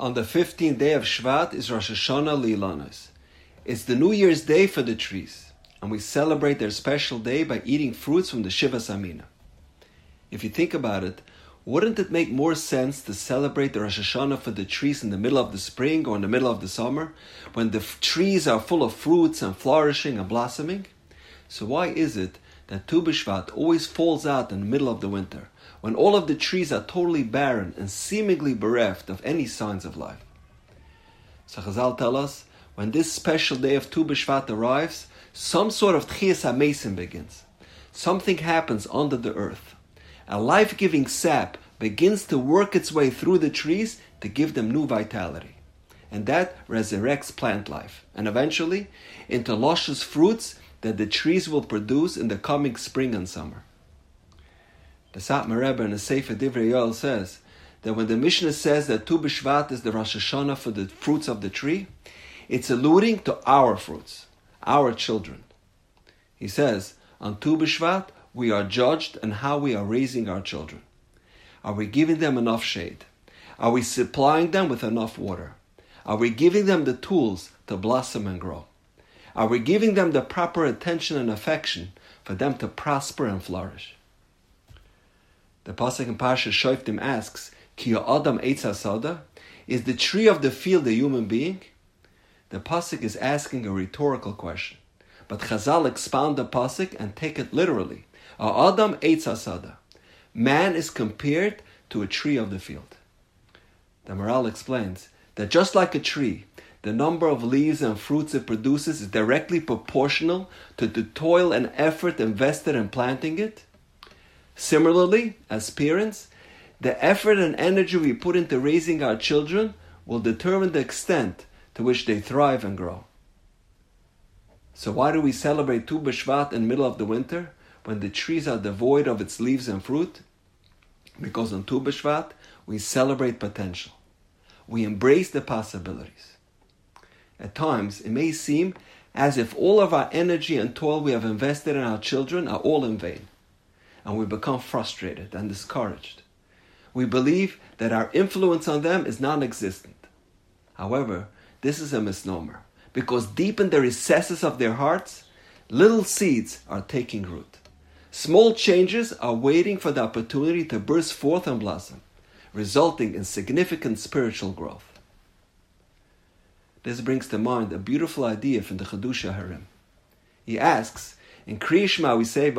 On the 15th day of Shvat is Rosh Hashanah La'ilanos. It's the New Year's Day for the trees, and we celebrate their special day by eating fruits from the Shivas Haminim. If you think about it, wouldn't it make more sense to celebrate the Rosh Hashanah for the trees in the middle of the spring or in the middle of the summer, when the f- trees are full of fruits and flourishing and blossoming? So why is it that Tu B'Shvat always falls out in the middle of the winter, when all of the trees are totally barren and seemingly bereft of any signs of life? So Chazal tell us, when this special day of Tu B'Shvat arrives, some sort of Tchias HaMesim begins. Something happens under the earth. A life-giving sap begins to work its way through the trees to give them new vitality. And that resurrects plant life, and eventually into luscious fruits that the trees will produce in the coming spring and summer. The Satmar Rebbe in the Sefer Divrei Yoel says that when the Mishnah says that Tu B'Shvat is the Rosh Hashanah for the fruits of the tree, it's alluding to our fruits, our children. He says, on Tu B'Shvat, we are judged on how we are raising our children. Are we giving them enough shade? Are we supplying them with enough water? Are we giving them the tools to blossom and grow? Are we giving them the proper attention and affection for them to prosper and flourish? The pasuk in Parsha Shoftim asks, "Ki Adam Hasada? Is the tree of the field a human being?" The pasuk is asking a rhetorical question, but Chazal expound the pasuk and take it literally. A Adam Hasada. Man is compared to a tree of the field. The Maharal explains that just like a tree, the number of leaves and fruits it produces is directly proportional to the toil and effort invested in planting it. Similarly, as parents, the effort and energy we put into raising our children will determine the extent to which they thrive and grow. So why do we celebrate Tu B'Shvat in the middle of the winter when the trees are devoid of its leaves and fruit? Because on Tu B'Shvat we celebrate potential. We embrace the possibilities. At times, it may seem as if all of our energy and toil we have invested in our children are all in vain, and we become frustrated and discouraged. We believe that our influence on them is non existent. However, this is a misnomer, because deep in the recesses of their hearts, little seeds are taking root. Small changes are waiting for the opportunity to burst forth and blossom, resulting in significant spiritual growth. This brings to mind a beautiful idea from the Chiddushei HaRim. He asks, in Kriyishma we say,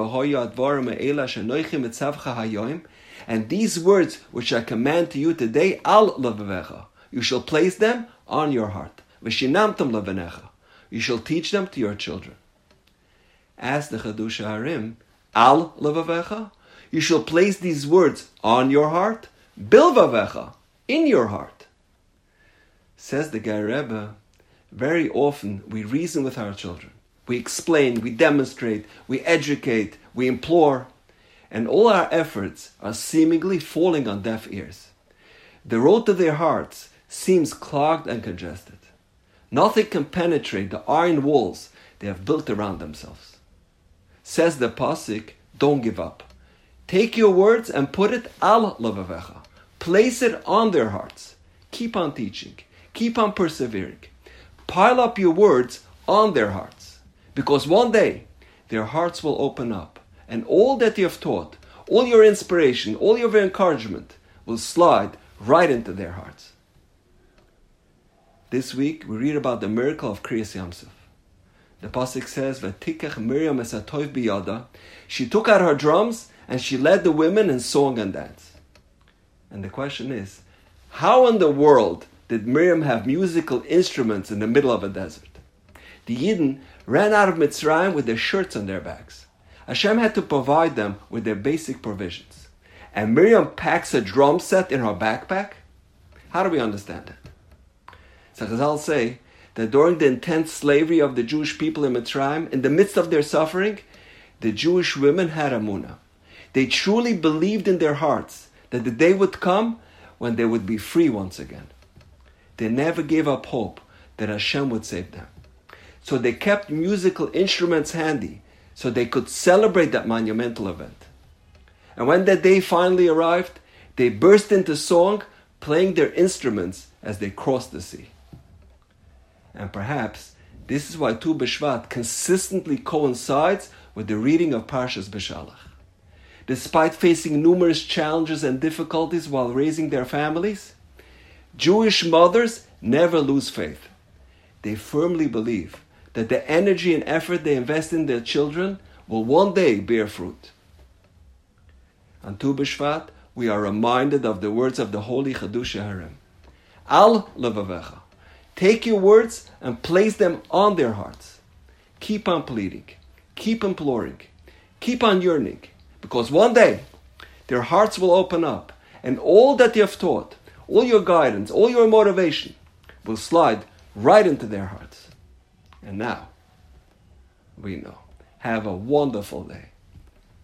and these words which I command to you today, al you shall place them on your heart. V'shinamtam levanecha, you shall teach them to your children. As the Chiddushei HaRim, al levavecha, you shall place these words on your heart, bilvavecha, in your heart. Says the Rebbe, very often we reason with our children. We explain, we demonstrate, we educate, we implore, and all our efforts are seemingly falling on deaf ears. The road to their hearts seems clogged and congested. Nothing can penetrate the iron walls they have built around themselves. Says the Pasik, don't give up. Take your words and put it al lavavecha. Place it on their hearts. Keep on teaching. Keep on persevering. Pile up your words on their hearts. Because one day their hearts will open up and all that you have taught, all your inspiration, all your encouragement will slide right into their hearts. This week we read about the miracle of Kriyas Yamsuf. The pasuk says, "Vatikach Miriam esatov biyada." She took out her drums and she led the women in song and dance. And the question is, how in the world did Miriam have musical instruments in the middle of a desert? The Yidden ran out of Mitzrayim with their shirts on their backs. Hashem had to provide them with their basic provisions. And Miriam packs a drum set in her backpack? How do we understand it? So Chazal say that during the intense slavery of the Jewish people in Mitzrayim, in the midst of their suffering, the Jewish women had a Emunah. They truly believed in their hearts that the day would come when they would be free once again. They never gave up hope that Hashem would save them. So they kept musical instruments handy so they could celebrate that monumental event. And when that day finally arrived, they burst into song, playing their instruments as they crossed the sea. And perhaps this is why Tu B'Shvat consistently coincides with the reading of Parshas Beshalach. Despite facing numerous challenges and difficulties while raising their families, Jewish mothers never lose faith. They firmly believe that the energy and effort they invest in their children will one day bear fruit. On Tu B'Shvat, we are reminded of the words of the holy Chiddushei HaRim. Al levavecha. Take your words and place them on their hearts. Keep on pleading. Keep imploring. Keep on yearning. Because one day, their hearts will open up, and all that you have taught, all your guidance, all your motivation, will slide right into their hearts. And now, we know. Have a wonderful day.